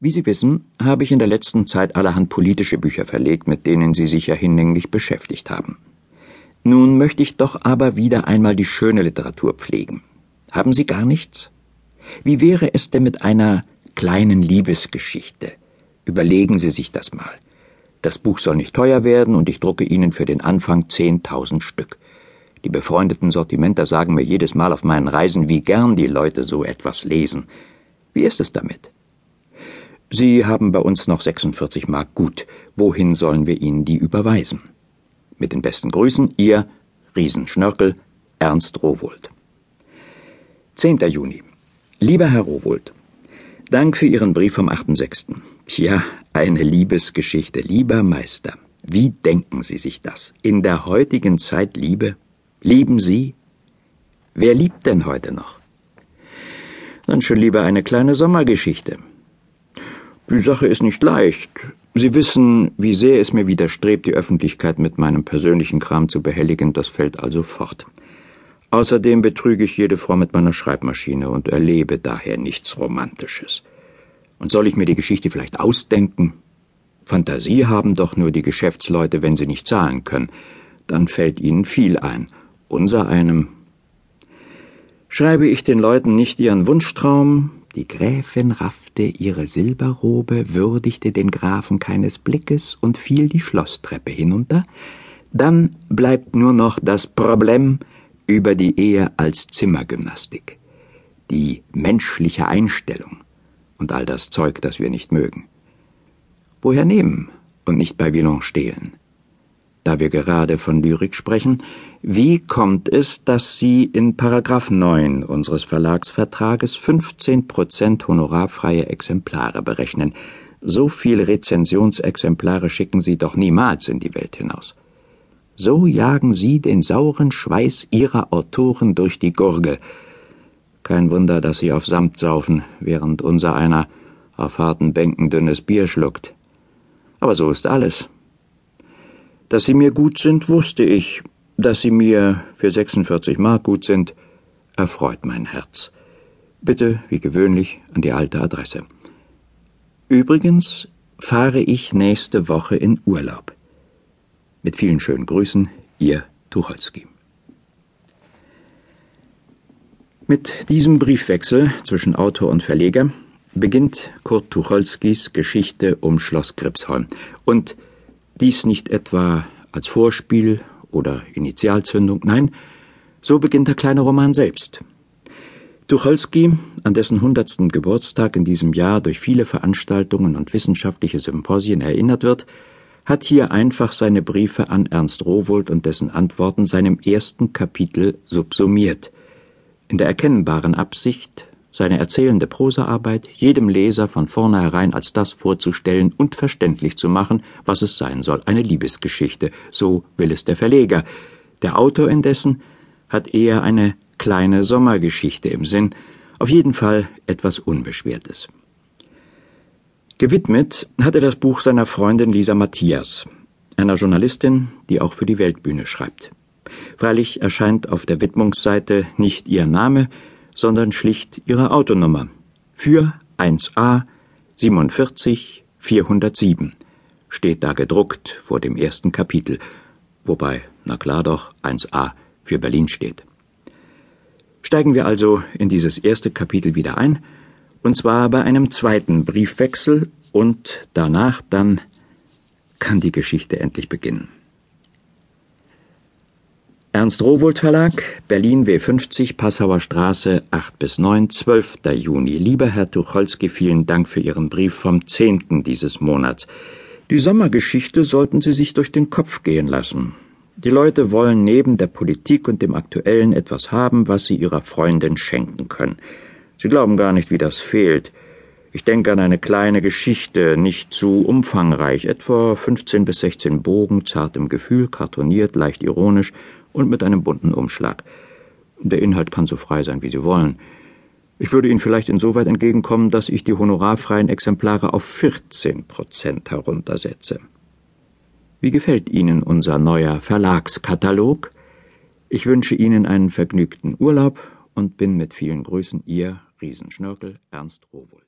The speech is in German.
Wie Sie wissen, habe ich in der letzten Zeit allerhand politische Bücher verlegt, mit denen Sie sich ja hinlänglich beschäftigt haben. Nun möchte ich doch aber wieder einmal die schöne Literatur pflegen. Haben Sie gar nichts? Wie wäre es denn mit einer kleinen Liebesgeschichte? Überlegen Sie sich das mal. Das Buch soll nicht teuer werden und ich drucke Ihnen für den Anfang zehntausend Stück. Die befreundeten Sortimenter sagen mir jedes Mal auf meinen Reisen, wie gern die Leute so etwas lesen. Wie ist es damit? Sie haben bei uns noch 46 Mark gut. Wohin sollen wir Ihnen die überweisen? Mit den besten Grüßen, Ihr Riesenschnörkel, Ernst Rowold. 10. Juni. Lieber Herr Rowold, Dank für Ihren Brief vom 8.6. Tja, eine Liebesgeschichte, lieber Meister. Wie denken Sie sich das? In der heutigen Zeit Liebe? Lieben Sie? Wer liebt denn heute noch? Dann schon lieber eine kleine Sommergeschichte. Die Sache ist nicht leicht. Sie wissen, wie sehr es mir widerstrebt, die Öffentlichkeit mit meinem persönlichen Kram zu behelligen, das fällt also fort. Außerdem betrüge ich jede Frau mit meiner Schreibmaschine und erlebe daher nichts Romantisches. Und soll ich mir die Geschichte vielleicht ausdenken? Fantasie haben doch nur die Geschäftsleute, wenn sie nicht zahlen können. Dann fällt ihnen viel ein. Unser einem. Schreibe ich den Leuten nicht ihren Wunschtraum, die Gräfin raffte ihre Silberrobe, würdigte den Grafen keines Blickes und fiel die Schlosstreppe hinunter. Dann bleibt nur noch das Problem über die Ehe als Zimmergymnastik, die menschliche Einstellung und all das Zeug, das wir nicht mögen. Woher nehmen und nicht bei Villon stehlen? Da wir gerade von Lyrik sprechen, wie kommt es, dass Sie in Paragraph 9 unseres Verlagsvertrages 15 Prozent honorarfreie Exemplare berechnen? So viele Rezensionsexemplare schicken Sie doch niemals in die Welt hinaus. So jagen Sie den sauren Schweiß Ihrer Autoren durch die Gurgel. Kein Wunder, dass Sie auf Samt saufen, während unser einer auf harten Bänken dünnes Bier schluckt. Aber so ist alles. Dass Sie mir gut sind, wusste ich. Dass Sie mir für 46 Mark gut sind, erfreut mein Herz. Bitte, wie gewöhnlich, an die alte Adresse. Übrigens fahre ich nächste Woche in Urlaub. Mit vielen schönen Grüßen, Ihr Tucholsky. Mit diesem Briefwechsel zwischen Autor und Verleger beginnt Kurt Tucholskys Geschichte um Schloss Gripsholm und dies nicht etwa als Vorspiel oder Initialzündung, nein, so beginnt der kleine Roman selbst. Tucholsky, an dessen hundertsten Geburtstag in diesem Jahr durch viele Veranstaltungen und wissenschaftliche Symposien erinnert wird, hat hier einfach seine Briefe an Ernst Rowohlt und dessen Antworten seinem ersten Kapitel subsumiert, in der erkennbaren Absicht, seine erzählende Prosaarbeit jedem Leser von vornherein als das vorzustellen und verständlich zu machen, was es sein soll, eine Liebesgeschichte, so will es der Verleger. Der Autor indessen hat eher eine kleine Sommergeschichte im Sinn, auf jeden Fall etwas Unbeschwertes. Gewidmet hat er das Buch seiner Freundin Lisa Matthias, einer Journalistin, die auch für die Weltbühne schreibt. Freilich erscheint auf der Widmungsseite nicht ihr Name, sondern schlicht ihre Autonummer. Für 1a 47 407 steht da gedruckt vor dem ersten Kapitel, wobei, na klar doch, 1a für Berlin steht. Steigen wir also in dieses erste Kapitel wieder ein, und zwar bei einem zweiten Briefwechsel, und danach dann kann die Geschichte endlich beginnen. Ernst Rowohlt Verlag, Berlin W50, Passauer Straße, 8 bis 9, 12. Juni. Lieber Herr Tucholsky, vielen Dank für Ihren Brief vom 10. dieses Monats. Die Sommergeschichte sollten Sie sich durch den Kopf gehen lassen. Die Leute wollen neben der Politik und dem Aktuellen etwas haben, was sie ihrer Freundin schenken können. Sie glauben gar nicht, wie das fehlt. Ich denke an eine kleine Geschichte, nicht zu umfangreich, etwa 15 bis 16 Bogen, zart im Gefühl, kartoniert, leicht ironisch und mit einem bunten Umschlag. Der Inhalt kann so frei sein, wie Sie wollen. Ich würde Ihnen vielleicht insoweit entgegenkommen, dass ich die honorarfreien Exemplare auf 14 Prozent heruntersetze. Wie gefällt Ihnen unser neuer Verlagskatalog? Ich wünsche Ihnen einen vergnügten Urlaub und bin mit vielen Grüßen Ihr Riesenschnörkel Ernst Rowohl.